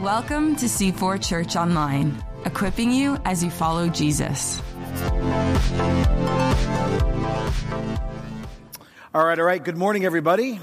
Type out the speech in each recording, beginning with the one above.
Welcome to C4 Church Online, equipping you as you follow Jesus. All right, all right. Good morning, everybody.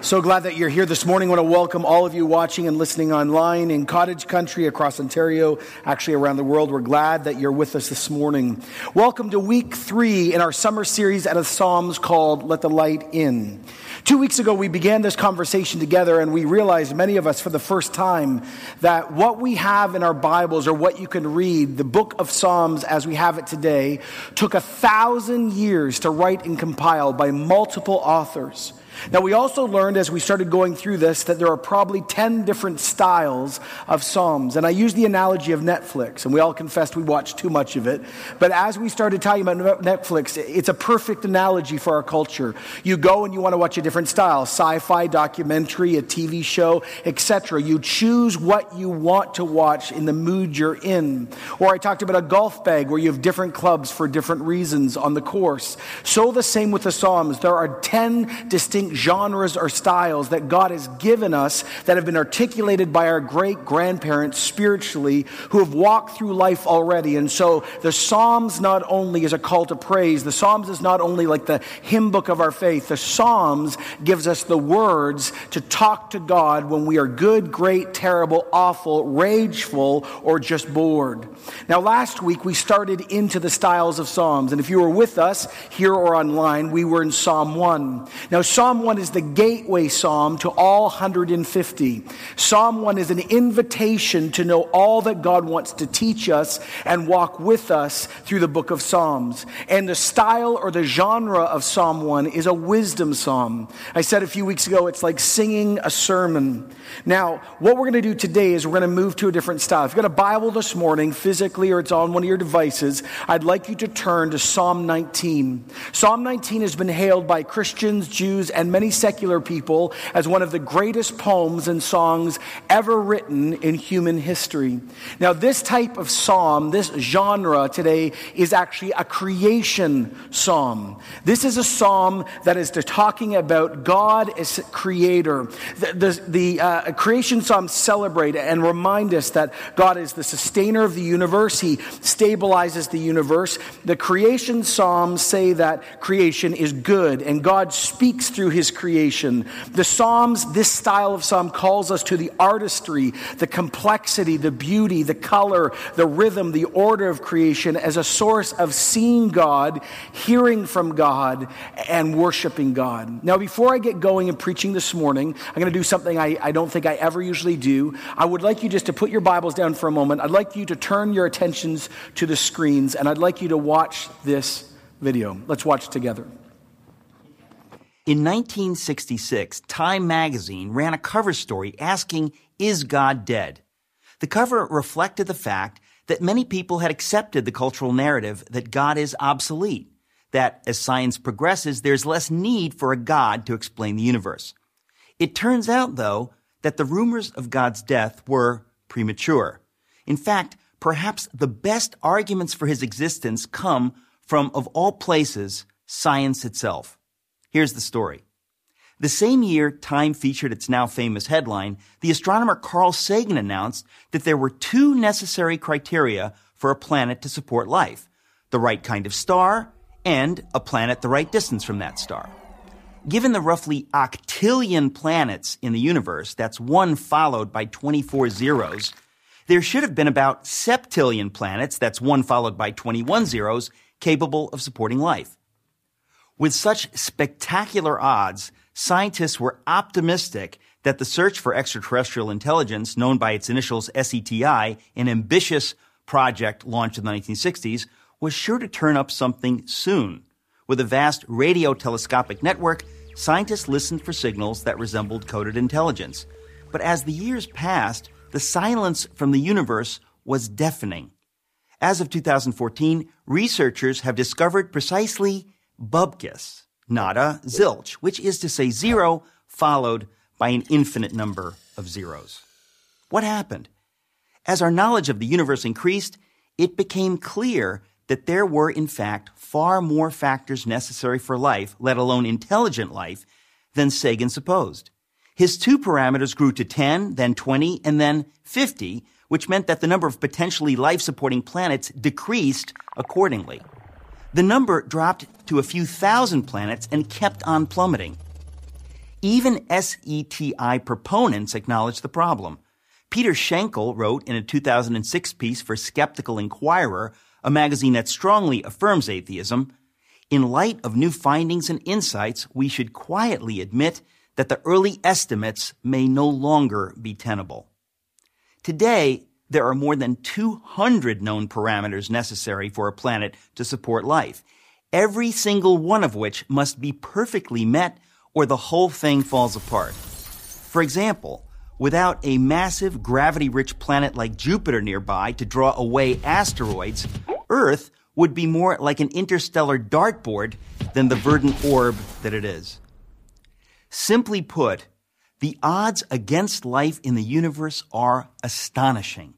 So glad that you're here this morning. I want to welcome all of you watching and listening online in cottage country across Ontario, actually around the world. We're glad that you're with us this morning. Welcome to week three in our summer series out of Psalms called Let the Light In. Two weeks ago, we began this conversation together, and we realized, many of us for the first time, that what we have in our Bibles or what you can read, the book of Psalms as we have it today, took a thousand years to write and compile by multiple authors. Now, we also learned as we started going through this that there are probably 10 different styles of Psalms. And I use the analogy of Netflix, and we all confessed we watched too much of it. But as we started talking about Netflix, it's a perfect analogy for our culture. You go and you want to watch a different style sci fi, documentary, a TV show, etc. You choose what you want to watch in the mood you're in. Or I talked about a golf bag where you have different clubs for different reasons on the course. So the same with the Psalms. There are 10 distinct distinct genres or styles that God has given us that have been articulated by our great grandparents spiritually who have walked through life already. And so the Psalms not only is a call to praise, the Psalms is not only like the hymn book of our faith, the Psalms gives us the words to talk to God when we are good, great, terrible, awful, rageful, or just bored. Now, last week we started into the styles of Psalms. And if you were with us here or online, we were in Psalm 1. Now, Psalm Psalm 1 is the gateway psalm to all 150. Psalm 1 is an invitation to know all that God wants to teach us and walk with us through the book of Psalms. And the style or the genre of Psalm 1 is a wisdom psalm. I said a few weeks ago, it's like singing a sermon. Now, what we're going to do today is we're going to move to a different style. If you've got a Bible this morning, physically or it's on one of your devices, I'd like you to turn to Psalm 19. Psalm 19 has been hailed by Christians, Jews, and many secular people as one of the greatest poems and songs ever written in human history. Now, this type of psalm, this genre today, is actually a creation psalm. This is a psalm that is talking about God as creator. The, the, the uh, creation psalms celebrate and remind us that God is the sustainer of the universe. He stabilizes the universe. The creation psalms say that creation is good and God speaks through his creation. The psalms, this style of psalm calls us to the artistry, the complexity, the beauty, the color, the rhythm, the order of creation as a source of seeing God, hearing from God, and worshiping God. Now, before I get going and preaching this morning, I'm going to do something I, I don't think I ever usually do. I would like you just to put your Bibles down for a moment. I'd like you to turn your attentions to the screens, and I'd like you to watch this video. Let's watch together. In 1966, Time magazine ran a cover story asking, Is God dead? The cover reflected the fact that many people had accepted the cultural narrative that God is obsolete, that as science progresses, there's less need for a God to explain the universe. It turns out, though, that the rumors of God's death were premature. In fact, perhaps the best arguments for his existence come from, of all places, science itself. Here's the story. The same year Time featured its now famous headline, the astronomer Carl Sagan announced that there were two necessary criteria for a planet to support life. The right kind of star and a planet the right distance from that star. Given the roughly octillion planets in the universe, that's one followed by 24 zeros, there should have been about septillion planets, that's one followed by 21 zeros, capable of supporting life. With such spectacular odds, scientists were optimistic that the search for extraterrestrial intelligence, known by its initials SETI, an ambitious project launched in the 1960s, was sure to turn up something soon. With a vast radio telescopic network, scientists listened for signals that resembled coded intelligence. But as the years passed, the silence from the universe was deafening. As of 2014, researchers have discovered precisely bubkis, nada, zilch, which is to say zero followed by an infinite number of zeros. What happened? As our knowledge of the universe increased, it became clear that there were, in fact, far more factors necessary for life, let alone intelligent life, than Sagan supposed. His two parameters grew to 10, then 20, and then 50, which meant that the number of potentially life supporting planets decreased accordingly. The number dropped to a few thousand planets and kept on plummeting. Even SETI proponents acknowledge the problem. Peter Schenkel wrote in a 2006 piece for Skeptical Inquirer, a magazine that strongly affirms atheism, in light of new findings and insights, we should quietly admit that the early estimates may no longer be tenable. Today, there are more than 200 known parameters necessary for a planet to support life, every single one of which must be perfectly met or the whole thing falls apart. For example, without a massive gravity rich planet like Jupiter nearby to draw away asteroids, Earth would be more like an interstellar dartboard than the verdant orb that it is. Simply put, the odds against life in the universe are astonishing.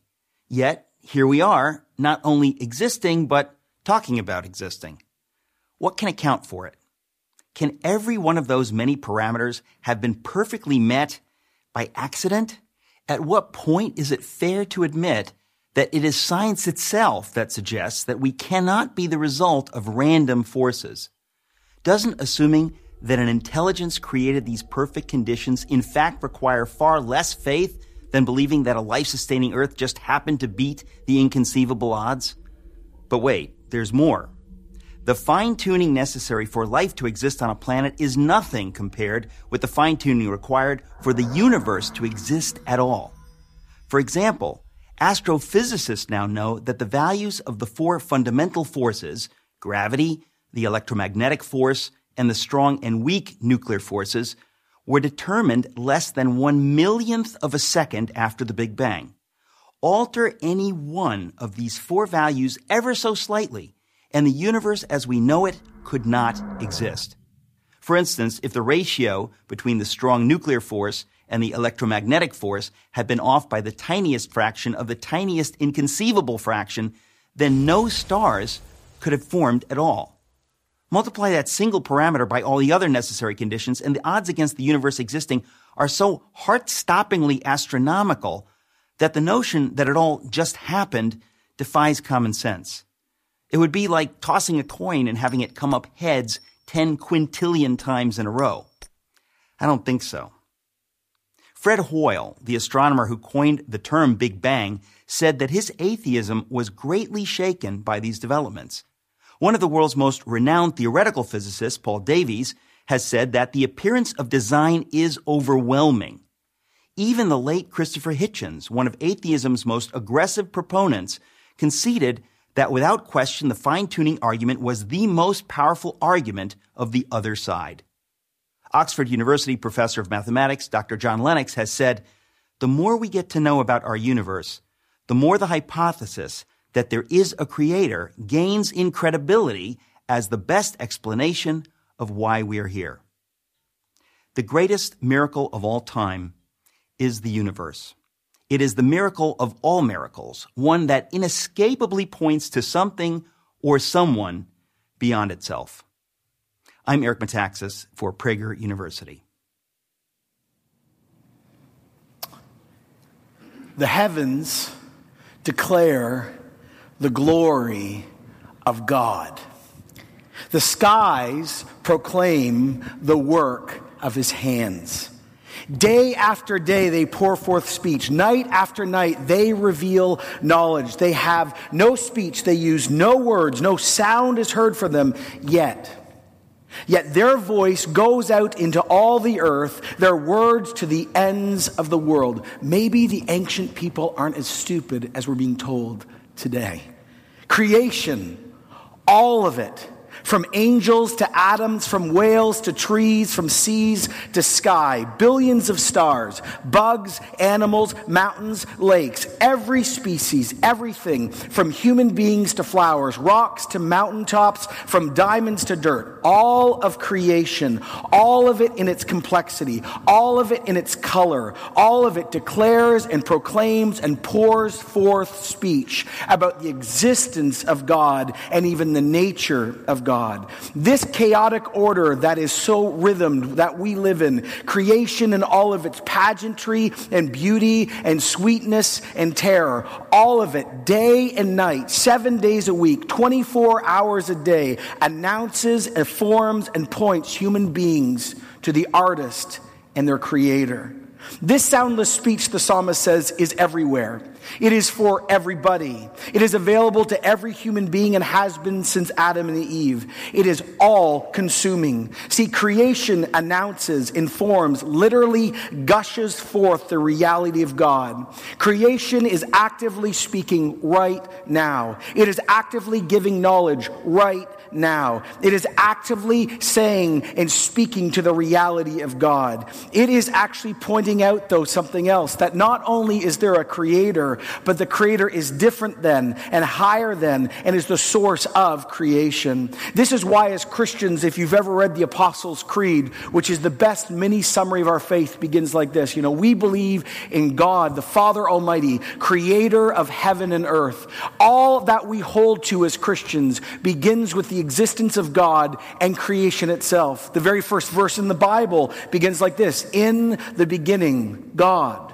Yet, here we are, not only existing, but talking about existing. What can account for it? Can every one of those many parameters have been perfectly met by accident? At what point is it fair to admit that it is science itself that suggests that we cannot be the result of random forces? Doesn't assuming that an intelligence created these perfect conditions in fact require far less faith than believing that a life sustaining Earth just happened to beat the inconceivable odds? But wait, there's more. The fine tuning necessary for life to exist on a planet is nothing compared with the fine tuning required for the universe to exist at all. For example, astrophysicists now know that the values of the four fundamental forces, gravity, the electromagnetic force, and the strong and weak nuclear forces, were determined less than one millionth of a second after the Big Bang. Alter any one of these four values ever so slightly, and the universe as we know it could not exist. For instance, if the ratio between the strong nuclear force and the electromagnetic force had been off by the tiniest fraction of the tiniest inconceivable fraction, then no stars could have formed at all. Multiply that single parameter by all the other necessary conditions, and the odds against the universe existing are so heart-stoppingly astronomical that the notion that it all just happened defies common sense. It would be like tossing a coin and having it come up heads 10 quintillion times in a row. I don't think so. Fred Hoyle, the astronomer who coined the term Big Bang, said that his atheism was greatly shaken by these developments. One of the world's most renowned theoretical physicists, Paul Davies, has said that the appearance of design is overwhelming. Even the late Christopher Hitchens, one of atheism's most aggressive proponents, conceded that without question the fine-tuning argument was the most powerful argument of the other side. Oxford University professor of mathematics, Dr. John Lennox, has said, the more we get to know about our universe, the more the hypothesis that there is a creator gains in credibility as the best explanation of why we are here. The greatest miracle of all time is the universe. It is the miracle of all miracles, one that inescapably points to something or someone beyond itself. I'm Eric Metaxas for Prager University. The heavens declare the glory of God. The skies proclaim the work of his hands. Day after day, they pour forth speech. Night after night, they reveal knowledge. They have no speech. They use no words. No sound is heard from them yet. Yet their voice goes out into all the earth, their words to the ends of the world. Maybe the ancient people aren't as stupid as we're being told today. Creation, all of it, from angels to atoms, from whales to trees, from seas to sky, billions of stars, bugs, animals, mountains, lakes, every species, everything from human beings to flowers, rocks to mountaintops, from diamonds to dirt, all of creation, all of it in its complexity, all of it in its color, all of it declares and proclaims and pours forth speech about the existence of God and even the nature of God. God. This chaotic order that is so rhythmed that we live in, creation and all of its pageantry and beauty and sweetness and terror, all of it, day and night, seven days a week, 24 hours a day, announces, informs, and points human beings to the artist and their creator. This soundless speech, the psalmist says, is everywhere. It is for everybody. It is available to every human being and has been since Adam and Eve. It is all consuming. See, creation announces, informs, literally gushes forth the reality of God. Creation is actively speaking right now. It is actively giving knowledge right now. It is actively saying and speaking to the reality of God. It is actually pointing out, though, something else that not only is there a creator, but the creator is different than and higher than and is the source of creation. This is why, as Christians, if you've ever read the Apostles' Creed, which is the best mini summary of our faith, begins like this You know, we believe in God, the Father Almighty, creator of heaven and earth. All that we hold to as Christians begins with the existence of God and creation itself. The very first verse in the Bible begins like this In the beginning, God.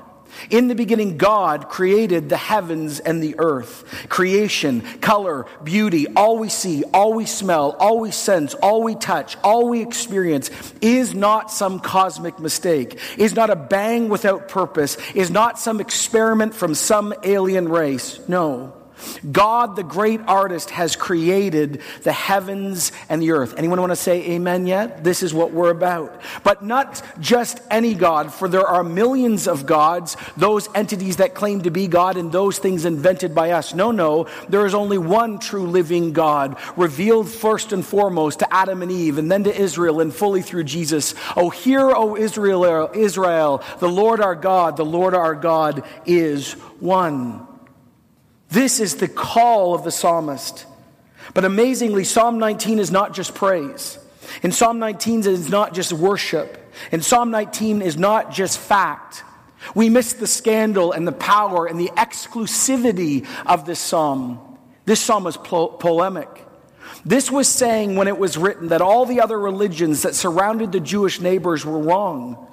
In the beginning, God created the heavens and the earth. Creation, color, beauty, all we see, all we smell, all we sense, all we touch, all we experience is not some cosmic mistake, is not a bang without purpose, is not some experiment from some alien race. No. God, the great artist, has created the heavens and the earth. Anyone want to say amen yet? This is what we're about. But not just any God, for there are millions of gods, those entities that claim to be God and those things invented by us. No, no, there is only one true living God, revealed first and foremost to Adam and Eve and then to Israel and fully through Jesus. Oh, hear, O Israel, Israel, the Lord our God, the Lord our God is one. This is the call of the psalmist. But amazingly, Psalm 19 is not just praise. In Psalm 19 it is not just worship. In Psalm 19 is not just fact. We miss the scandal and the power and the exclusivity of this psalm. This psalm was po- polemic. This was saying when it was written that all the other religions that surrounded the Jewish neighbors were wrong.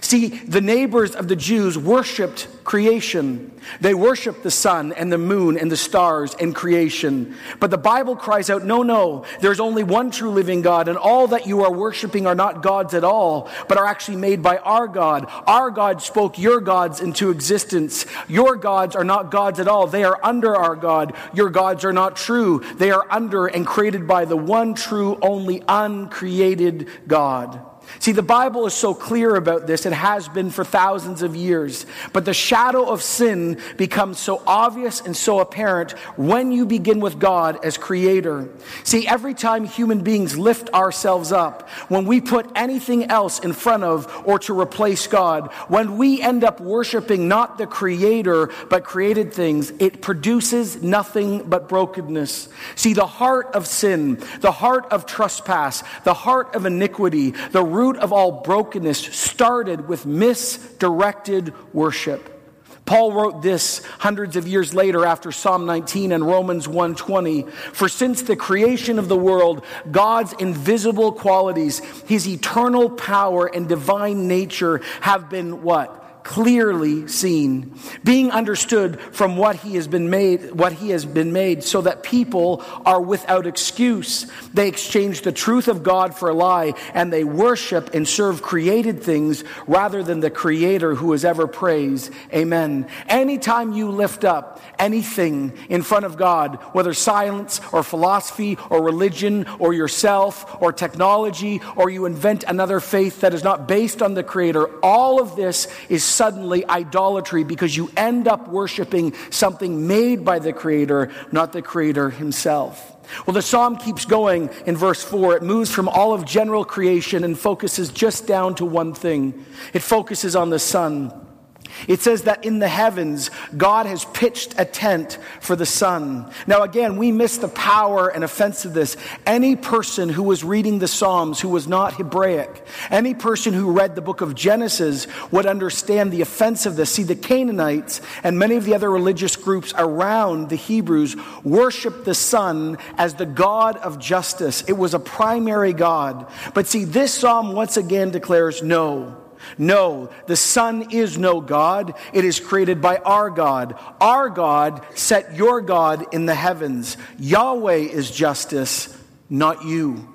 See, the neighbors of the Jews worshiped creation. They worshiped the sun and the moon and the stars and creation. But the Bible cries out, no, no, there's only one true living God, and all that you are worshiping are not gods at all, but are actually made by our God. Our God spoke your gods into existence. Your gods are not gods at all. They are under our God. Your gods are not true. They are under and created by the one true, only uncreated God. See, the Bible is so clear about this. It has been for thousands of years. But the shadow of sin becomes so obvious and so apparent when you begin with God as creator. See, every time human beings lift ourselves up, when we put anything else in front of or to replace God, when we end up worshiping not the creator, but created things, it produces nothing but brokenness. See, the heart of sin, the heart of trespass, the heart of iniquity, the root of all brokenness started with misdirected worship. Paul wrote this hundreds of years later after Psalm 19 and Romans 1:20, "For since the creation of the world, God's invisible qualities, his eternal power and divine nature have been what? Clearly seen, being understood from what he has been made, what he has been made, so that people are without excuse. They exchange the truth of God for a lie, and they worship and serve created things rather than the creator who is ever praised. Amen. Anytime you lift up anything in front of God, whether science or philosophy or religion or yourself or technology, or you invent another faith that is not based on the creator, all of this is suddenly idolatry because you end up worshiping something made by the Creator, not the Creator Himself. Well, the psalm keeps going in verse 4. It moves from all of general creation and focuses just down to one thing it focuses on the sun. It says that in the heavens, God has pitched a tent for the sun. Now, again, we miss the power and offense of this. Any person who was reading the Psalms who was not Hebraic, any person who read the book of Genesis would understand the offense of this. See, the Canaanites and many of the other religious groups around the Hebrews worshiped the sun as the God of justice. It was a primary God. But see, this psalm once again declares no. No, the sun is no God. It is created by our God. Our God set your God in the heavens. Yahweh is justice, not you.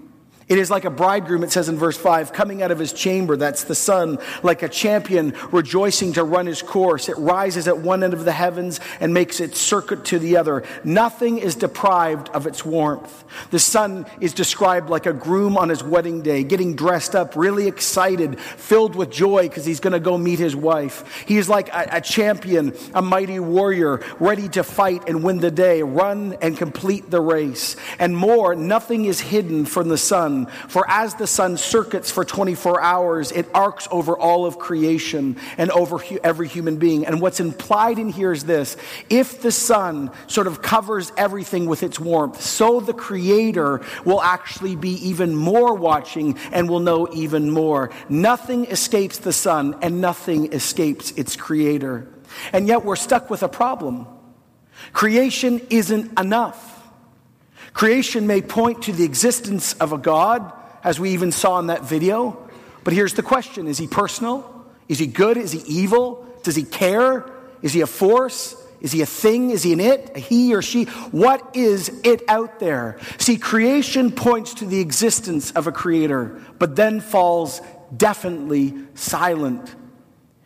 It is like a bridegroom, it says in verse 5, coming out of his chamber. That's the sun, like a champion rejoicing to run his course. It rises at one end of the heavens and makes its circuit to the other. Nothing is deprived of its warmth. The sun is described like a groom on his wedding day, getting dressed up, really excited, filled with joy because he's going to go meet his wife. He is like a, a champion, a mighty warrior, ready to fight and win the day, run and complete the race. And more, nothing is hidden from the sun sun. For as the sun circuits for 24 hours, it arcs over all of creation and over hu- every human being. And what's implied in here is this if the sun sort of covers everything with its warmth, so the Creator will actually be even more watching and will know even more. Nothing escapes the sun, and nothing escapes its Creator. And yet we're stuck with a problem. Creation isn't enough. Creation may point to the existence of a God, as we even saw in that video. But here's the question Is he personal? Is he good? Is he evil? Does he care? Is he a force? Is he a thing? Is he an it? A he or she? What is it out there? See, creation points to the existence of a creator, but then falls definitely silent.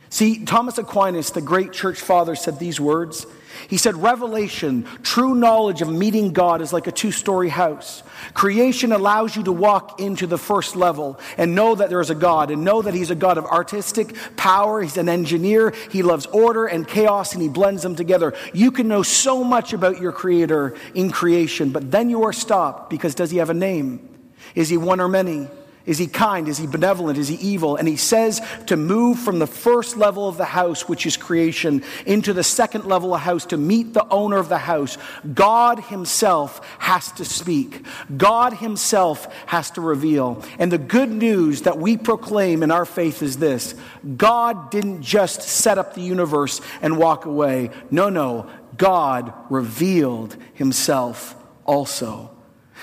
See, Thomas Aquinas, the great church father, said these words. He said, Revelation, true knowledge of meeting God, is like a two story house. Creation allows you to walk into the first level and know that there is a God and know that He's a God of artistic power. He's an engineer. He loves order and chaos and He blends them together. You can know so much about your Creator in creation, but then you are stopped because does He have a name? Is He one or many? Is he kind? Is he benevolent? Is he evil? And he says to move from the first level of the house, which is creation, into the second level of house to meet the owner of the house. God himself has to speak. God himself has to reveal. And the good news that we proclaim in our faith is this God didn't just set up the universe and walk away. No, no. God revealed himself also.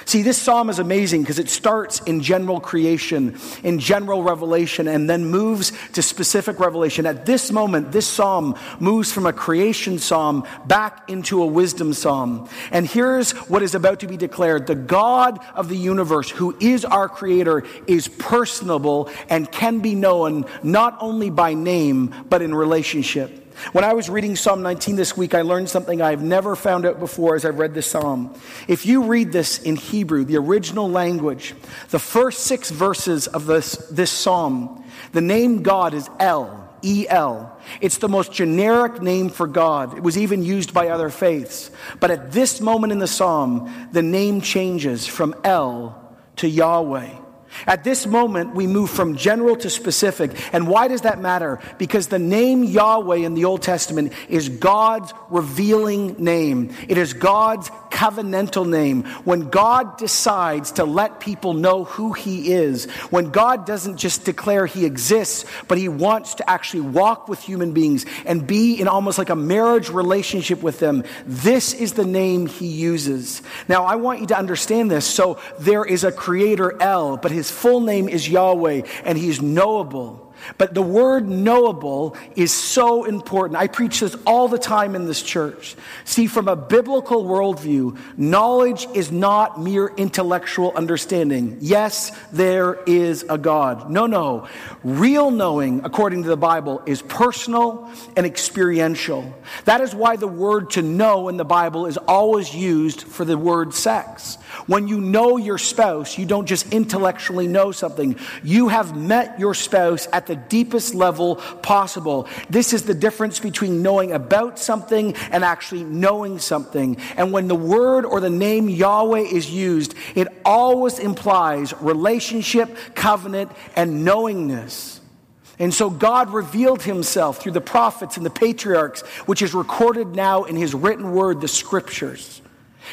See, this psalm is amazing because it starts in general creation, in general revelation, and then moves to specific revelation. At this moment, this psalm moves from a creation psalm back into a wisdom psalm. And here's what is about to be declared the God of the universe, who is our creator, is personable and can be known not only by name, but in relationship. When I was reading Psalm 19 this week, I learned something I've never found out before as I've read this psalm. If you read this in Hebrew, the original language, the first six verses of this, this psalm, the name God is El. E L. It's the most generic name for God. It was even used by other faiths. But at this moment in the psalm, the name changes from El to Yahweh. At this moment, we move from general to specific. And why does that matter? Because the name Yahweh in the Old Testament is God's revealing name. It is God's covenantal name. When God decides to let people know who He is, when God doesn't just declare He exists, but He wants to actually walk with human beings and be in almost like a marriage relationship with them, this is the name He uses. Now, I want you to understand this. So there is a creator El, but His his full name is Yahweh, and he's knowable. But the word knowable is so important. I preach this all the time in this church. See, from a biblical worldview, knowledge is not mere intellectual understanding. Yes, there is a God. No, no. Real knowing, according to the Bible, is personal and experiential. That is why the word to know in the Bible is always used for the word sex. When you know your spouse, you don't just intellectually know something. You have met your spouse at the deepest level possible. This is the difference between knowing about something and actually knowing something. And when the word or the name Yahweh is used, it always implies relationship, covenant, and knowingness. And so God revealed himself through the prophets and the patriarchs, which is recorded now in his written word, the scriptures.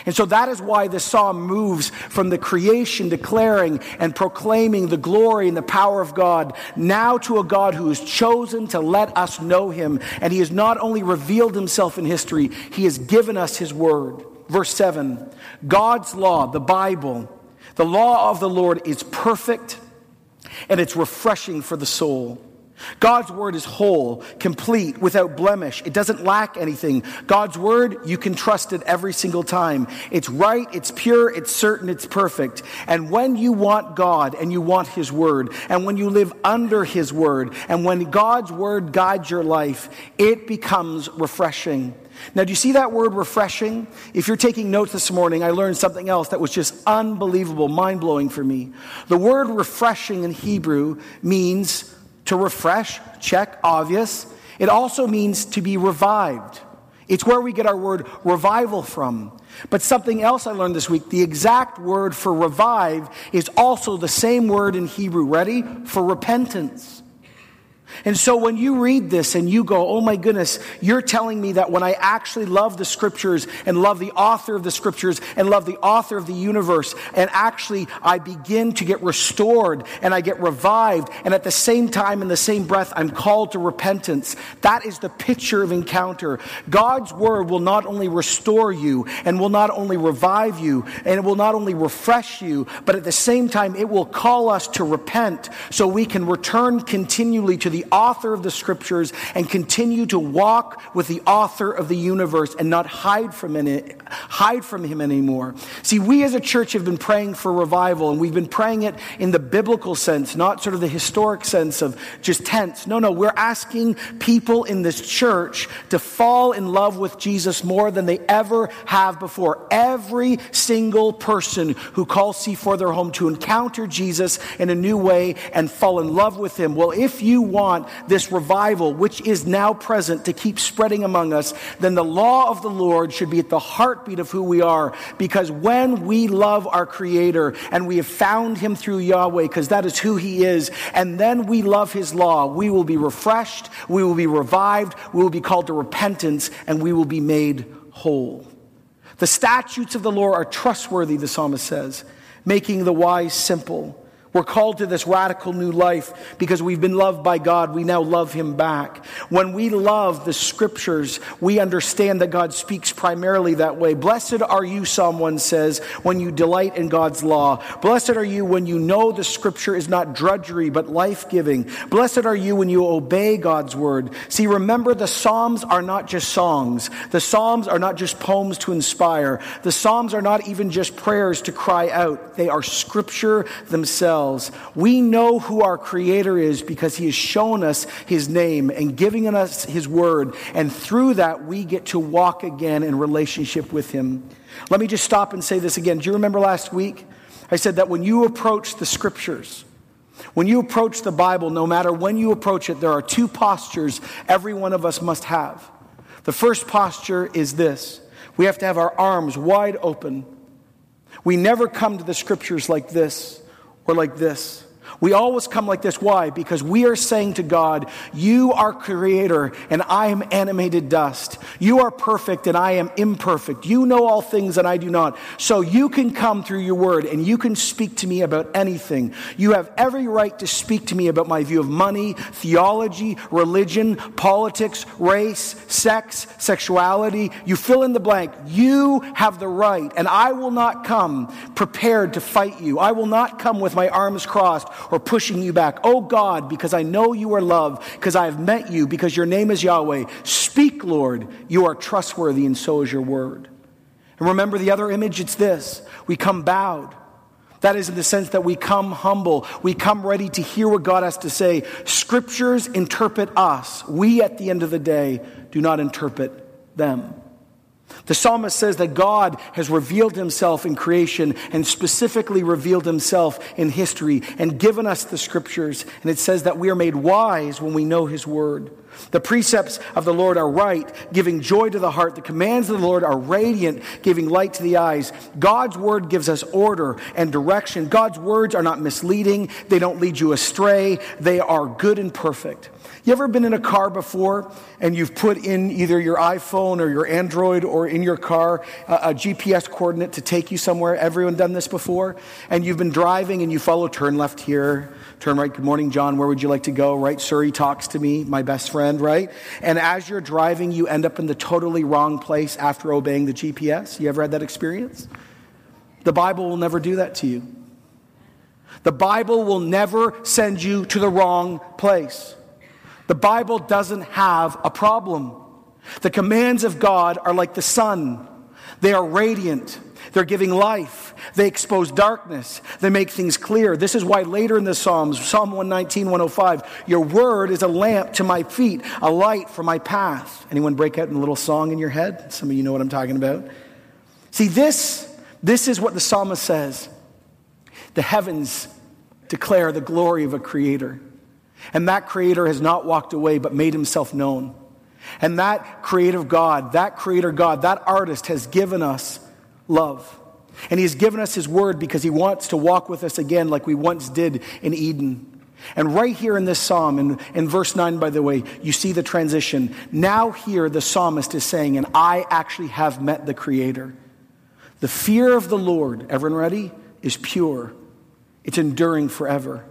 And so that is why the psalm moves from the creation declaring and proclaiming the glory and the power of God now to a God who has chosen to let us know him. And he has not only revealed himself in history, he has given us his word. Verse 7 God's law, the Bible, the law of the Lord is perfect and it's refreshing for the soul. God's word is whole, complete, without blemish. It doesn't lack anything. God's word, you can trust it every single time. It's right, it's pure, it's certain, it's perfect. And when you want God and you want his word, and when you live under his word, and when God's word guides your life, it becomes refreshing. Now, do you see that word refreshing? If you're taking notes this morning, I learned something else that was just unbelievable, mind blowing for me. The word refreshing in Hebrew means to refresh, check, obvious. It also means to be revived. It's where we get our word revival from. But something else I learned this week the exact word for revive is also the same word in Hebrew. Ready? For repentance. And so when you read this and you go, oh my goodness, you're telling me that when I actually love the scriptures and love the author of the scriptures and love the author of the universe, and actually I begin to get restored and I get revived, and at the same time, in the same breath, I'm called to repentance. That is the picture of encounter. God's word will not only restore you and will not only revive you and it will not only refresh you, but at the same time, it will call us to repent so we can return continually to the author of the scriptures and continue to walk with the author of the universe and not hide from, hide from him anymore. See, we as a church have been praying for revival and we've been praying it in the biblical sense, not sort of the historic sense of just tents. No, no, we're asking people in this church to fall in love with Jesus more than they ever have before. Every single person who calls C4 their home to encounter Jesus in a new way and fall in love with him. Well, if you want want this revival, which is now present, to keep spreading among us, then the law of the Lord should be at the heartbeat of who we are. Because when we love our Creator and we have found Him through Yahweh, because that is who He is, and then we love His law, we will be refreshed, we will be revived, we will be called to repentance, and we will be made whole. The statutes of the Lord are trustworthy, the psalmist says, making the wise simple. We're called to this radical new life because we've been loved by God. We now love Him back. When we love the scriptures, we understand that God speaks primarily that way. Blessed are you, someone says, when you delight in God's law. Blessed are you when you know the scripture is not drudgery, but life giving. Blessed are you when you obey God's word. See, remember the Psalms are not just songs. The Psalms are not just poems to inspire. The Psalms are not even just prayers to cry out. They are scripture themselves ourselves. We know who our Creator is because He has shown us His name and giving us His word. And through that, we get to walk again in relationship with Him. Let me just stop and say this again. Do you remember last week? I said that when you approach the scriptures, when you approach the Bible, no matter when you approach it, there are two postures every one of us must have. The first posture is this we have to have our arms wide open. We never come to the scriptures like this or like this. We always come like this. Why? Because we are saying to God, You are creator and I am animated dust. You are perfect and I am imperfect. You know all things and I do not. So you can come through your word and you can speak to me about anything. You have every right to speak to me about my view of money, theology, religion, politics, race, sex, sexuality. You fill in the blank. You have the right and I will not come prepared to fight you. I will not come with my arms crossed or pushing you back. Oh God, because I know you are love, because I have met you, because your name is Yahweh. Speak, Lord. You are trustworthy, and so is your word. And remember the other image? It's this we come bowed. That is in the sense that we come humble. We come ready to hear what God has to say. Scriptures interpret us. We, at the end of the day, do not interpret them. The psalmist says that God has revealed himself in creation and specifically revealed himself in history and given us the scriptures. And it says that we are made wise when we know his word. The precepts of the Lord are right, giving joy to the heart. The commands of the Lord are radiant, giving light to the eyes. God's word gives us order and direction. God's words are not misleading. They don't lead you astray. They are good and perfect. You ever been in a car before and you've put in either your iPhone or your Android or in your car a, a, GPS coordinate to take you somewhere? Everyone done this before? And you've been driving and you follow turn left here, turn right. Good morning, John. Where would you like to go? Right? Siri talks to me, my best friend, right? And as you're driving, you end up in the totally wrong place after obeying the GPS. You ever had that experience? The Bible will never do that to you. The Bible will never send you to the wrong place. The Bible doesn't have a problem. The commands of God are like the sun. They are radiant. They're giving life. They expose darkness. They make things clear. This is why later in the Psalms, Psalm 119, 105, your word is a lamp to my feet, a light for my path. Anyone break out in a little song in your head? Some of you know what I'm talking about. See, this, this is what the psalmist says. The heavens declare the glory of a creator. And that creator has not walked away but made himself known. And that creative God, that creator God, that artist has given us love. And he has given us his word because he wants to walk with us again like we once did in Eden. And right here in this psalm, in, in verse 9, by the way, you see the transition. Now, here the psalmist is saying, and I actually have met the creator. The fear of the Lord, everyone ready, is pure, it's enduring forever.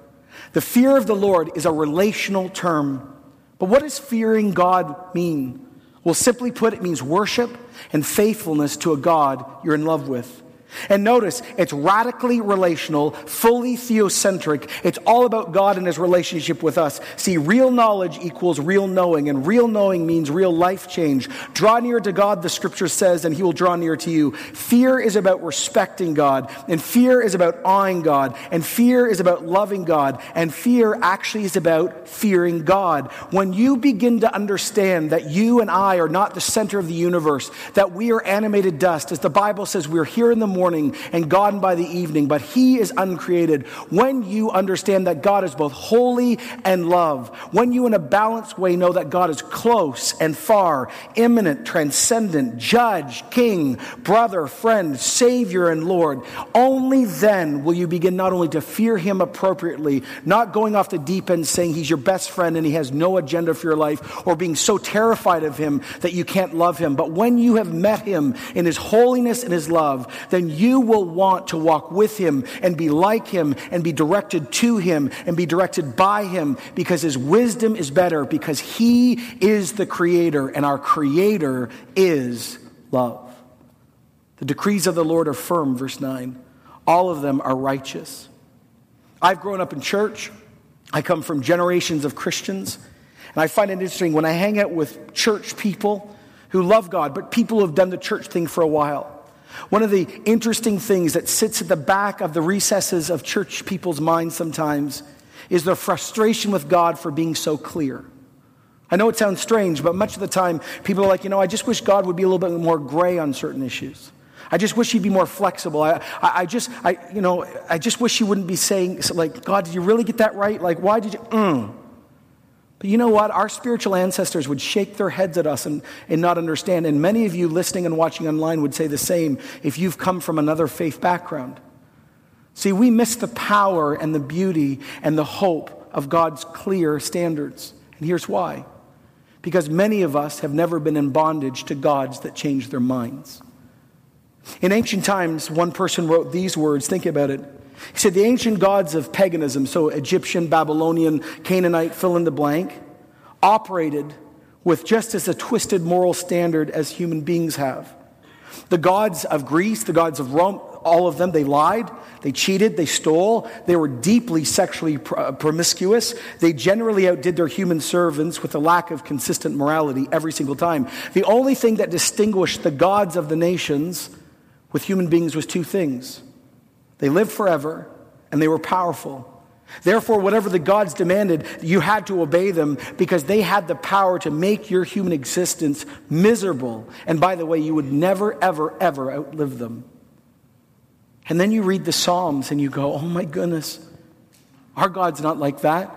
The fear of the Lord is a relational term. But what does fearing God mean? Well, simply put, it means worship and faithfulness to a God you're in love with. And notice, it's radically relational, fully theocentric. It's all about God and his relationship with us. See, real knowledge equals real knowing, and real knowing means real life change. Draw near to God, the scripture says, and he will draw near to you. Fear is about respecting God, and fear is about awing God, and fear is about loving God, and fear actually is about fearing God. When you begin to understand that you and I are not the center of the universe, that we are animated dust, as the Bible says, we're here in the morning morning and gone by the evening, but He is uncreated. When you understand that God is both holy and love, when you in a balanced way know that God is close and far, immanent, transcendent, judge, king, brother, friend, savior, and Lord, only then will you begin not only to fear Him appropriately, not going off the deep end saying He's your best friend and He has no agenda for your life, or being so terrified of Him that you can't love Him. But when you have met Him in His holiness and His love, then you will want to walk with him and be like him and be directed to him and be directed by him because his wisdom is better because he is the creator and our creator is love. The decrees of the Lord are firm, verse 9. All of them are righteous. I've grown up in church. I come from generations of Christians. And I find it interesting when I hang out with church people who love God, but people who have done the church thing for a while. One of the interesting things that sits at the back of the recesses of church people's minds sometimes is their frustration with God for being so clear. I know it sounds strange, but much of the time people are like, you know, I just wish God would be a little bit more gray on certain issues. I just wish he'd be more flexible. I, I, I just, I, you know, I just wish he wouldn't be saying, like, God, did you really get that right? Like, why did you, mm. But you know what? Our spiritual ancestors would shake their heads at us and, and not understand. And many of you listening and watching online would say the same if you've come from another faith background. See, we miss the power and the beauty and the hope of God's clear standards. And here's why because many of us have never been in bondage to gods that change their minds. In ancient times, one person wrote these words think about it. He said the ancient gods of paganism, so Egyptian, Babylonian, Canaanite, fill in the blank, operated with just as a twisted moral standard as human beings have. The gods of Greece, the gods of Rome, all of them, they lied, they cheated, they stole, they were deeply sexually uh, promiscuous. They generally outdid their human servants with a lack of consistent morality every single time. The only thing that distinguished the gods of the nations with human beings was two things they lived forever and they were powerful. Therefore, whatever the gods demanded, you had to obey them because they had the power to make your human existence miserable. And by the way, you would never, ever, ever outlive them. And then you read the Psalms and you go, oh my goodness, our God's not like that.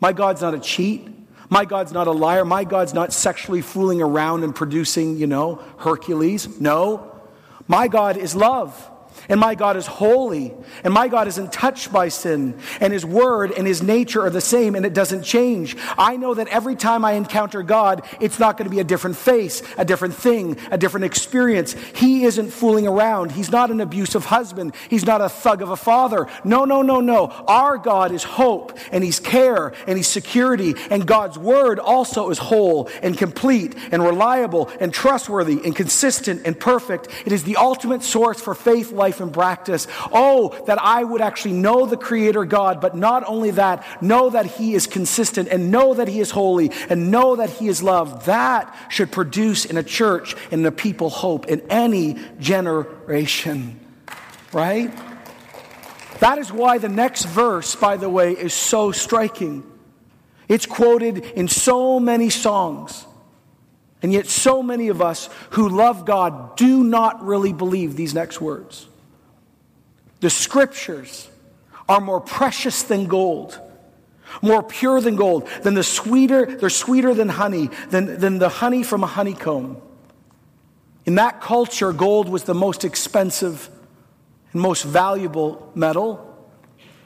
My God's not a cheat. My God's not a liar. My God's not sexually fooling around and producing, you know, Hercules. No. My God is love. And my God is holy. And my God isn't touched by sin. And his word and his nature are the same and it doesn't change. I know that every time I encounter God, it's not going to be a different face, a different thing, a different experience. He isn't fooling around. He's not an abusive husband. He's not a thug of a father. No, no, no, no. Our God is hope and he's care and he's security. And God's word also is whole and complete and reliable and trustworthy and consistent and perfect. It is the ultimate source for faith, life, life and practice. Oh, that I would actually know the Creator God, but not only that, know that He is consistent and know that He is holy and know that He is love. That should produce in a church and in people hope in any generation. Right? That is why the next verse, by the way, is so striking. It's quoted in so many songs. And yet, so many of us who love God do not really believe these next words. The scriptures are more precious than gold, more pure than gold, than the sweeter, they're sweeter than honey, than, than the honey from a honeycomb. In that culture, gold was the most expensive and most valuable metal.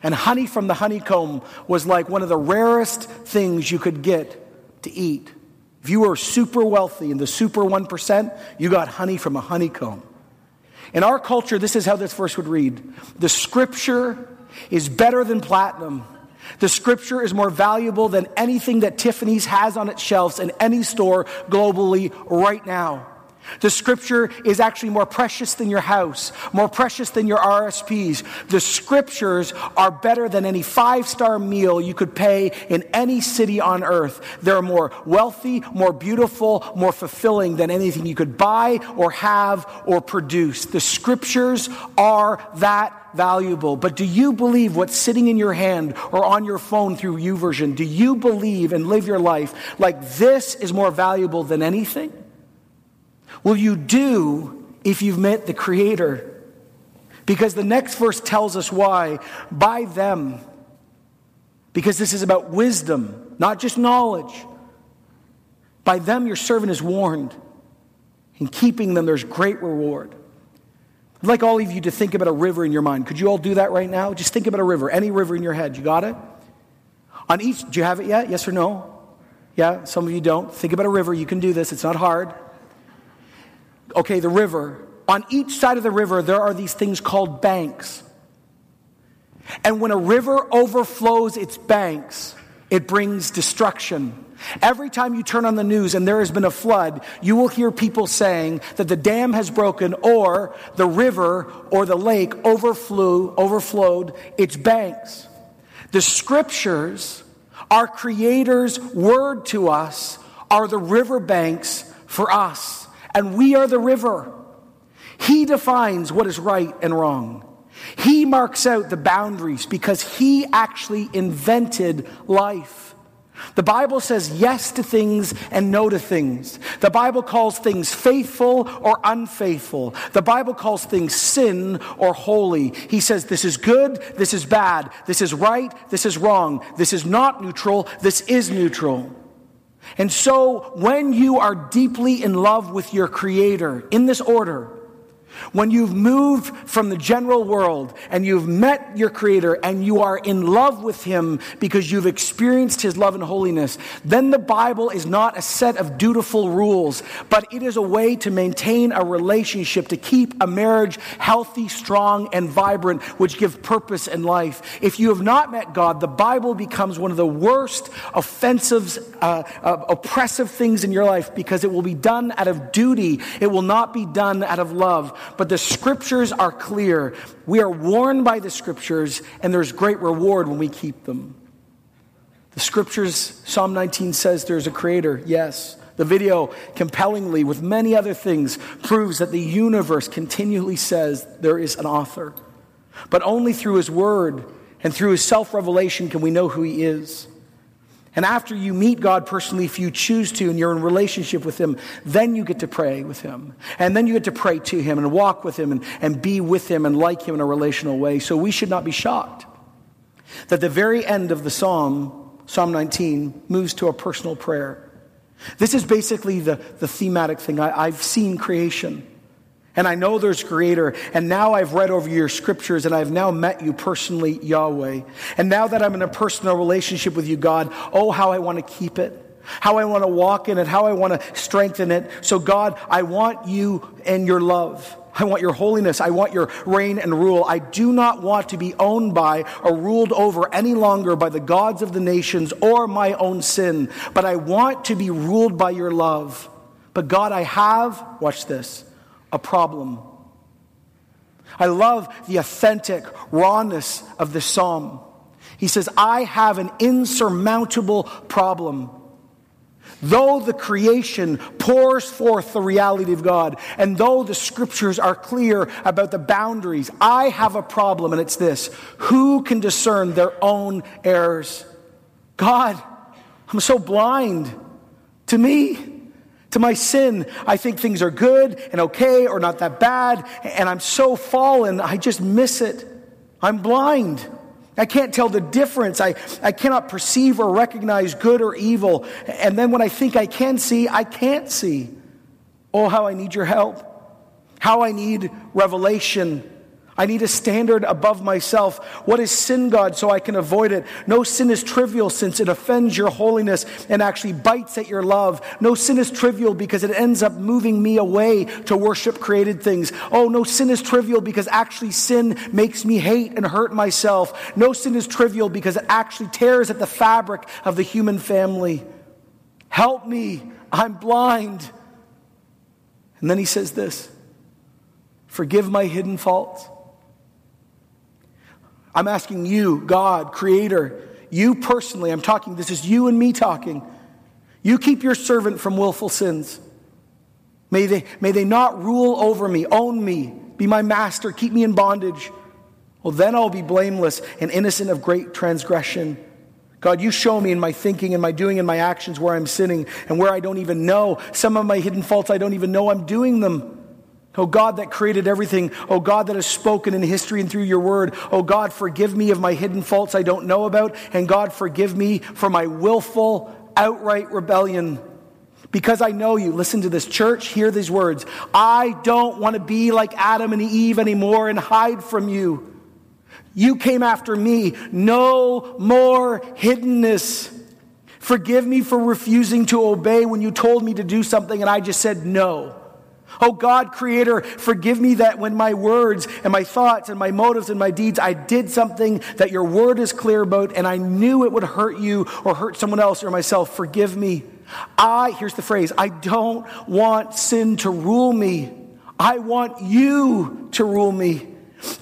And honey from the honeycomb was like one of the rarest things you could get to eat. If you were super wealthy in the super 1%, you got honey from a honeycomb. In our culture, this is how this verse would read The scripture is better than platinum. The scripture is more valuable than anything that Tiffany's has on its shelves in any store globally right now. The scripture is actually more precious than your house, more precious than your RSPs. The scriptures are better than any five star meal you could pay in any city on earth. They're more wealthy, more beautiful, more fulfilling than anything you could buy or have or produce. The scriptures are that valuable. But do you believe what's sitting in your hand or on your phone through YouVersion? Do you believe and live your life like this is more valuable than anything? Will you do if you've met the Creator? Because the next verse tells us why. By them. Because this is about wisdom, not just knowledge. By them, your servant is warned. In keeping them, there's great reward. I'd like all of you to think about a river in your mind. Could you all do that right now? Just think about a river, any river in your head. You got it? On each, do you have it yet? Yes or no? Yeah, some of you don't. Think about a river. You can do this, it's not hard okay, the river, on each side of the river, there are these things called banks. And when a river overflows its banks, it brings destruction. Every time you turn on the news and there has been a flood, you will hear people saying that the dam has broken or the river or the lake overflew, overflowed its banks. The scriptures, our Creator's word to us, are the riverbanks for us and we are the river. He defines what is right and wrong. He marks out the boundaries because he actually invented life. The Bible says yes to things and no to things. The Bible calls things faithful or unfaithful. The Bible calls things sin or holy. He says this is good, this is bad, this is right, this is wrong, this is not neutral, this is neutral. And so, when you are deeply in love with your Creator, in this order, when you've moved from the general world and you've met your Creator and you are in love with Him because you've experienced His love and holiness, then the Bible is not a set of dutiful rules, but it is a way to maintain a relationship, to keep a marriage healthy, strong, and vibrant, which give purpose and life. If you have not met God, the Bible becomes one of the worst offensive, uh, uh, oppressive things in your life because it will be done out of duty. It will not be done out of love but the scriptures are clear. We are warned by the scriptures, and there's great reward when we keep them. The scriptures, Psalm 19 says there's a creator. Yes. The video, compellingly, with many other things, proves that the universe continually says there is an author. But only through his word And through his self revelation, can we know who he is? And after you meet God personally, if you choose to, and you're in relationship with Him, then you get to pray with Him. And then you get to pray to Him and walk with Him and, and be with Him and like Him in a relational way. So we should not be shocked that the very end of the Psalm, Psalm 19, moves to a personal prayer. This is basically the, the thematic thing. I, I've seen creation. And I know there's creator. And now I've read over your scriptures and I've now met you personally, Yahweh. And now that I'm in a personal relationship with you, God, oh, how I want to keep it. How I want to walk in it. How I want to strengthen it. So God, I want you and your love. I want your holiness. I want your reign and rule. I do not want to be owned by or ruled over any longer by the gods of the nations or my own sin, but I want to be ruled by your love. But God, I have, watch this, a problem. I love the authentic rawness of this psalm. He says, I have an insurmountable problem. Though the creation pours forth the reality of God, and though the scriptures are clear about the boundaries, I have a problem, and it's this who can discern their own errors? God, I'm so blind. To me, to my sin, I think things are good and okay or not that bad, and I'm so fallen, I just miss it. I'm blind. I can't tell the difference. I, I cannot perceive or recognize good or evil. And then when I think I can see, I can't see. Oh, how I need your help. How I need revelation. I need a standard above myself. What is sin, God, so I can avoid it? No sin is trivial since it offends your holiness and actually bites at your love. No sin is trivial because it ends up moving me away to worship created things. Oh, no sin is trivial because actually sin makes me hate and hurt myself. No sin is trivial because it actually tears at the fabric of the human family. Help me. I'm blind. And then he says this Forgive my hidden faults. I'm asking you, God, Creator, you personally, I'm talking, this is you and me talking. You keep your servant from willful sins. May they, may they not rule over me, own me, be my master, keep me in bondage. Well, then I'll be blameless and innocent of great transgression. God, you show me in my thinking and my doing and my actions where I'm sinning and where I don't even know. Some of my hidden faults, I don't even know I'm doing them. Oh God that created everything. Oh God that has spoken in history and through your word. Oh God, forgive me of my hidden faults I don't know about. And God, forgive me for my willful, outright rebellion. Because I know you. Listen to this church. Hear these words. I don't want to be like Adam and Eve anymore and hide from you. You came after me. No more hiddenness. Forgive me for refusing to obey when you told me to do something and I just said no. Oh God, Creator, forgive me that when my words and my thoughts and my motives and my deeds, I did something that your word is clear about and I knew it would hurt you or hurt someone else or myself. Forgive me. I, here's the phrase, I don't want sin to rule me. I want you to rule me.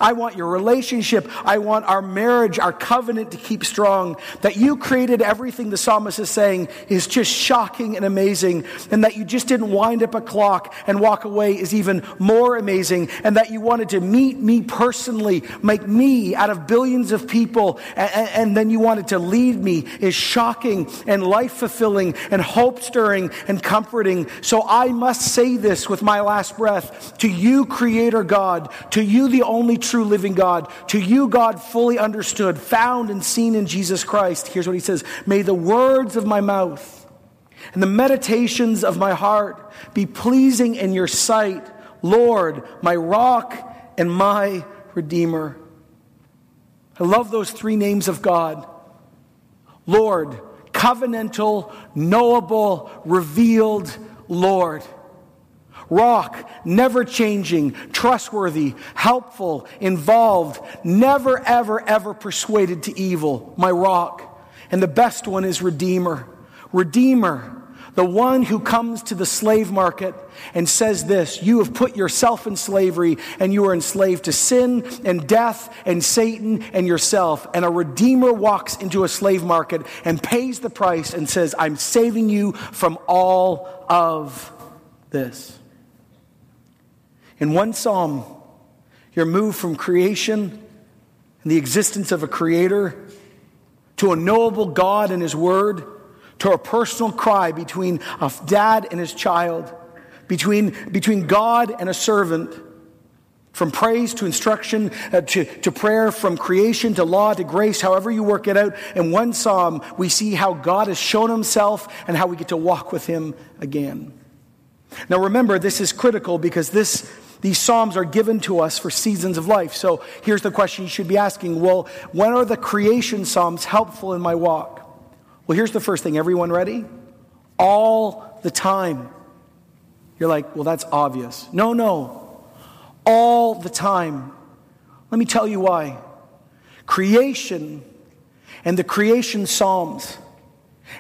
I want your relationship. I want our marriage, our covenant to keep strong. That you created everything the psalmist is saying is just shocking and amazing. And that you just didn't wind up a clock and walk away is even more amazing. And that you wanted to meet me personally, make me out of billions of people, and, and then you wanted to lead me is shocking and life fulfilling and hope stirring and comforting. So I must say this with my last breath to you, Creator God, to you, the only only true living God. To you, God, fully understood, found and seen in Jesus Christ. Here's what he says May the words of my mouth and the meditations of my heart be pleasing in your sight, Lord, my rock and my redeemer. I love those three names of God Lord, covenantal, knowable, revealed Lord rock, never changing, trustworthy, helpful, involved, never, ever, ever persuaded to evil, my rock. And the best one is Redeemer. Redeemer, the one who comes to the slave market and says this You have put yourself in slavery, and you are enslaved to sin and death and Satan and yourself. And a Redeemer walks into a slave market and pays the price and says, I'm saving you from all of this. In one psalm, you're moved from creation and the existence of a creator, to a knowable God and his word, to a personal cry between a dad and his child, between, between God and a servant, from praise to instruction uh, to, to prayer, from creation to law to grace, however you work it out. In one psalm, we see how God has shown himself and how we get to walk with him again. Now remember, this is critical because this, these Psalms are given to us for seasons of life. So here's the question you should be asking Well, when are the creation Psalms helpful in my walk? Well, here's the first thing. Everyone ready? All the time. You're like, well, that's obvious. No, no. All the time. Let me tell you why. Creation and the creation Psalms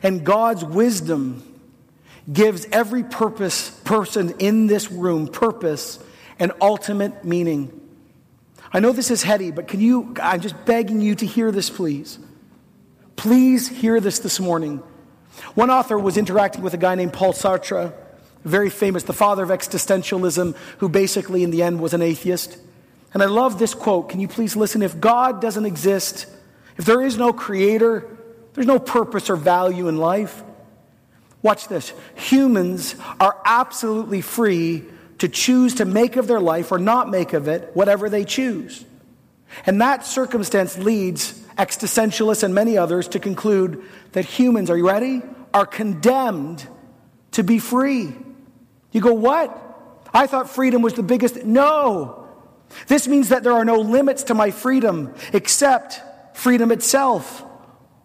and God's wisdom gives every purpose person in this room purpose and ultimate meaning. I know this is heady, but can you I'm just begging you to hear this please. Please hear this this morning. One author was interacting with a guy named Paul Sartre, very famous, the father of existentialism, who basically in the end was an atheist. And I love this quote. Can you please listen? If God doesn't exist, if there is no creator, there's no purpose or value in life. Watch this. Humans are absolutely free to choose to make of their life or not make of it whatever they choose. And that circumstance leads existentialists and many others to conclude that humans, are you ready? Are condemned to be free. You go, what? I thought freedom was the biggest. No. This means that there are no limits to my freedom except freedom itself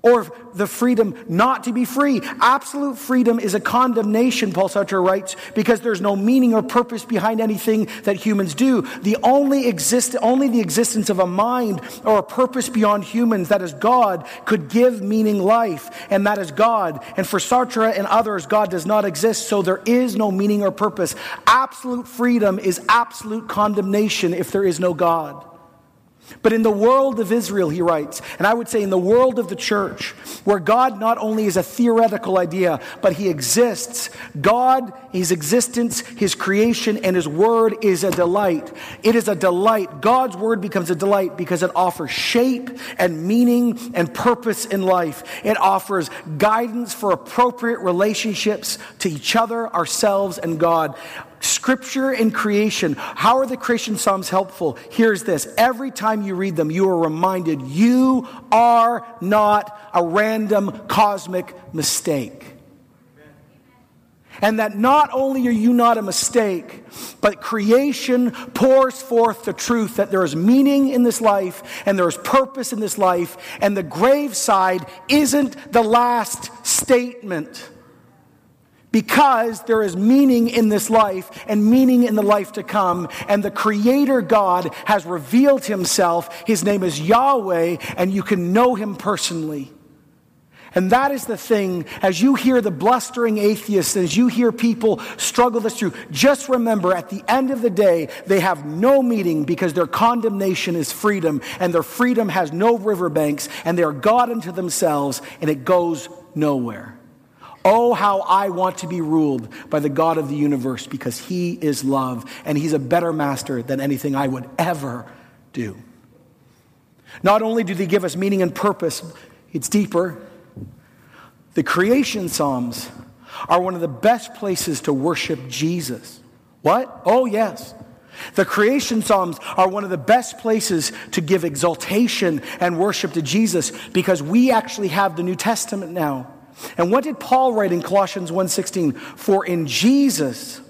or the freedom not to be free. Absolute freedom is a condemnation, Paul Sartre writes, because there's no meaning or purpose behind anything that humans do. The only exist, only the existence of a mind or a purpose beyond humans, that is God, could give meaning life, and that is God. And for Sartre and others, God does not exist, so there is no meaning or purpose. Absolute freedom is absolute condemnation if there is no God. But in the world of Israel, he writes, and I would say in the world of the church, where God not only is a theoretical idea, but he exists, God, his existence, his creation, and his word is a delight. It is a delight. God's word becomes a delight because it offers shape and meaning and purpose in life. It offers guidance for appropriate relationships to each other, ourselves, and God. Scripture and creation. How are the creation Psalms helpful? Here's this. Every time you read them, you are reminded you are not a random cosmic mistake. And that not only are you not a mistake, but creation pours forth the truth that there is meaning in this life and there is purpose in this life, and the graveside isn't the last statement because there is meaning in this life and meaning in the life to come. And the Creator God has revealed Himself. His name is Yahweh, and you can know Him personally. And that is the thing, as you hear the blustering atheists, as you hear people struggle this through, just remember at the end of the day, they have no meaning because their condemnation is freedom, and their freedom has no riverbanks, and they are God unto themselves, and it goes nowhere. Oh, how I want to be ruled by the God of the universe because he is love and he's a better master than anything I would ever do. Not only do they give us meaning and purpose, it's deeper. The creation Psalms are one of the best places to worship Jesus. What? Oh, yes. The creation Psalms are one of the best places to give exaltation and worship to Jesus because we actually have the New Testament now. And what did Paul write in Colossians 1:16? For in Jesus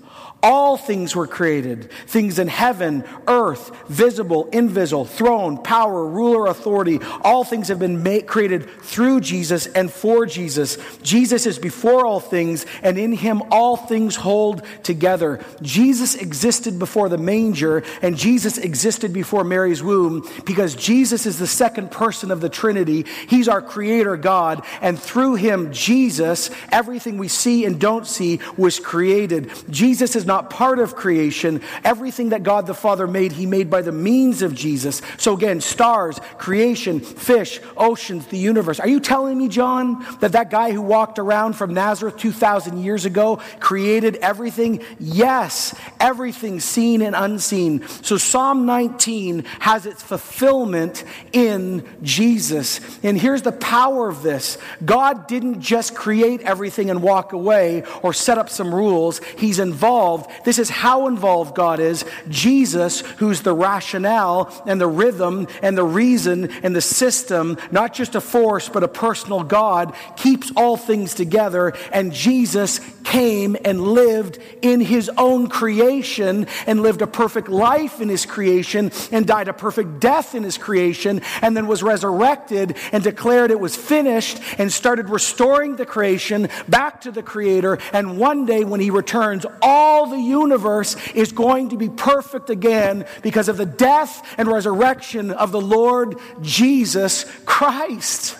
all things were created things in heaven, earth, visible, invisible, throne, power, ruler, authority. All things have been made, created through Jesus and for Jesus. Jesus is before all things, and in him all things hold together. Jesus existed before the manger, and Jesus existed before Mary's womb because Jesus is the second person of the Trinity. He's our creator God, and through him, Jesus, everything we see and don't see was created. Jesus is not not part of creation. Everything that God the Father made, he made by the means of Jesus. So again, stars, creation, fish, oceans, the universe. Are you telling me, John, that that guy who walked around from Nazareth 2,000 years ago created everything? Yes, everything seen and unseen. So Psalm 19 has its fulfillment in Jesus. And here's the power of this God didn't just create everything and walk away or set up some rules, He's involved. This is how involved God is. Jesus, who's the rationale and the rhythm and the reason and the system, not just a force, but a personal God, keeps all things together. And Jesus came and lived in His own creation and lived a perfect life in His creation and died a perfect death in His creation and then was resurrected and declared it was finished and started restoring the creation back to the Creator. And one day when He returns, all the universe is going to be perfect again because of the death and resurrection of the Lord Jesus Christ.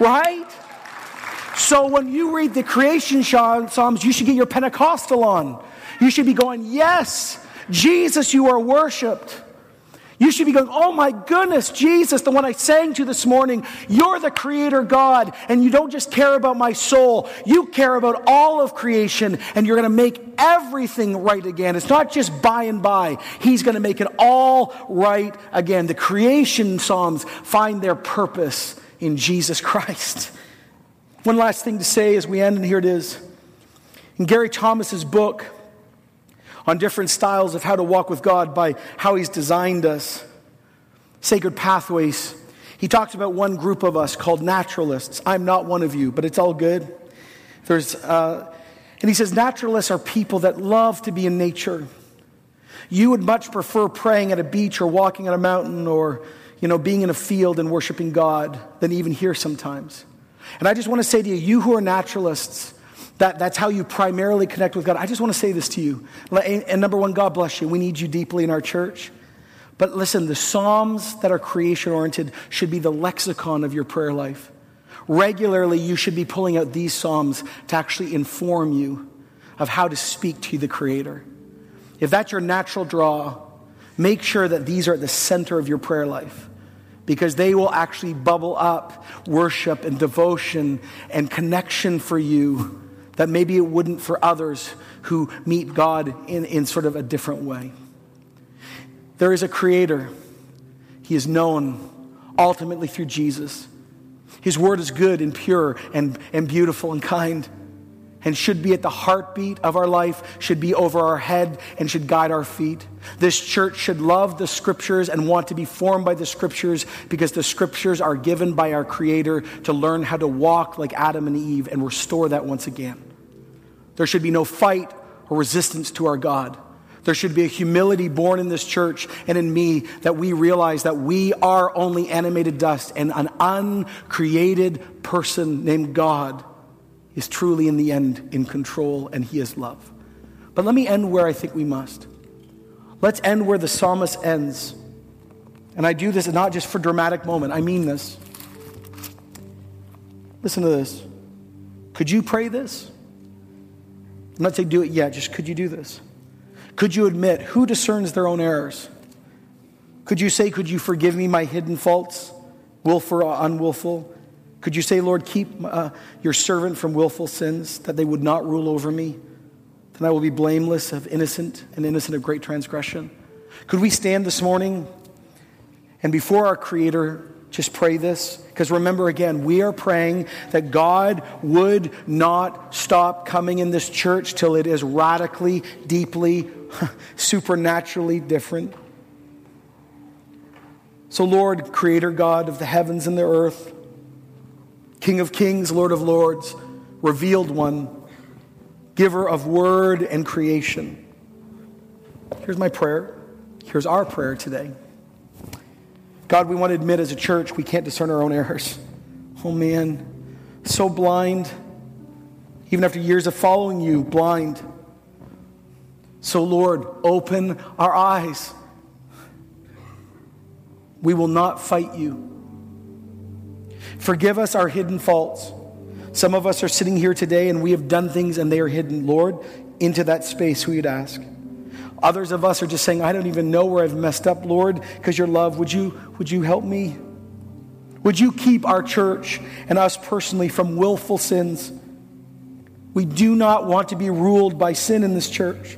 Right? So when you read the creation Psalms, you should get your Pentecostal on. You should be going, Yes, Jesus, you are worshiped. You should be going, Oh my goodness, Jesus, the one I sang to this morning, you're the creator God, and you don't just care about my soul, you care about all of creation, and you're going to make everything right again. It's not just by and by, He's going to make it all right again. The creation Psalms find their purpose in Jesus Christ. One last thing to say as we end, and here it is. In Gary Thomas's book, on different styles of how to walk with God by how He's designed us. Sacred pathways. He talks about one group of us called naturalists. I'm not one of you, but it's all good. There's, uh, and he says, naturalists are people that love to be in nature. You would much prefer praying at a beach or walking on a mountain or, you know, being in a field and worshiping God than even here sometimes. And I just want to say to you, you who are naturalists, that, that's how you primarily connect with God. I just want to say this to you. And number one, God bless you. We need you deeply in our church. But listen, the Psalms that are creation oriented should be the lexicon of your prayer life. Regularly, you should be pulling out these Psalms to actually inform you of how to speak to the Creator. If that's your natural draw, make sure that these are at the center of your prayer life because they will actually bubble up worship and devotion and connection for you that maybe it wouldn't for others who meet God in, in sort of a different way. There is a creator. He is known ultimately through Jesus. His word is good and pure and, and beautiful and kind and should be at the heartbeat of our life, should be over our head, and should guide our feet. This church should love the scriptures and want to be formed by the scriptures because the scriptures are given by our Creator to learn how to walk like Adam and Eve and restore that once again. There should be no fight or resistance to our God. There should be a humility born in this church and in me that we realize that we are only animated dust and an uncreated person named God is truly in the end in control and he is love. But let me end where I think we must. Let's end where the psalmist ends. And I do this not just for dramatic moment, I mean this. Listen to this. Could you pray this? I'm not saying do it yet, just could you do this? Could you admit who discerns their own errors? Could you say, Could you forgive me my hidden faults, willful or unwillful? Could you say, Lord, keep uh, your servant from willful sins, that they would not rule over me? Then I will be blameless of innocent and innocent of great transgression. Could we stand this morning and before our Creator just pray this. Because remember again, we are praying that God would not stop coming in this church till it is radically, deeply, supernaturally different. So, Lord, Creator God of the heavens and the earth, King of kings, Lord of lords, revealed one, giver of word and creation. Here's my prayer. Here's our prayer today. God, we want to admit as a church we can't discern our own errors. Oh man, so blind. Even after years of following you, blind. So, Lord, open our eyes. We will not fight you. Forgive us our hidden faults. Some of us are sitting here today and we have done things and they are hidden. Lord, into that space, we'd ask. Others of us are just saying, I don't even know where I've messed up, Lord, because your love, would you, would you help me? Would you keep our church and us personally from willful sins? We do not want to be ruled by sin in this church.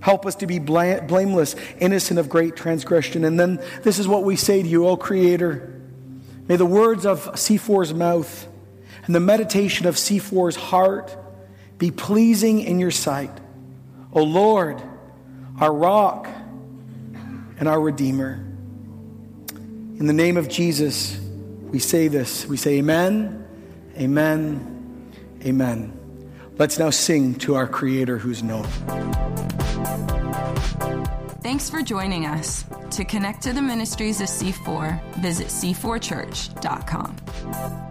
Help us to be blameless, innocent of great transgression. And then this is what we say to you, O Creator. May the words of C4's mouth and the meditation of C4's heart be pleasing in your sight. O Lord, our rock and our Redeemer. In the name of Jesus, we say this. We say, Amen, Amen, Amen. Let's now sing to our Creator who's known. Thanks for joining us. To connect to the ministries of C4, visit c4church.com.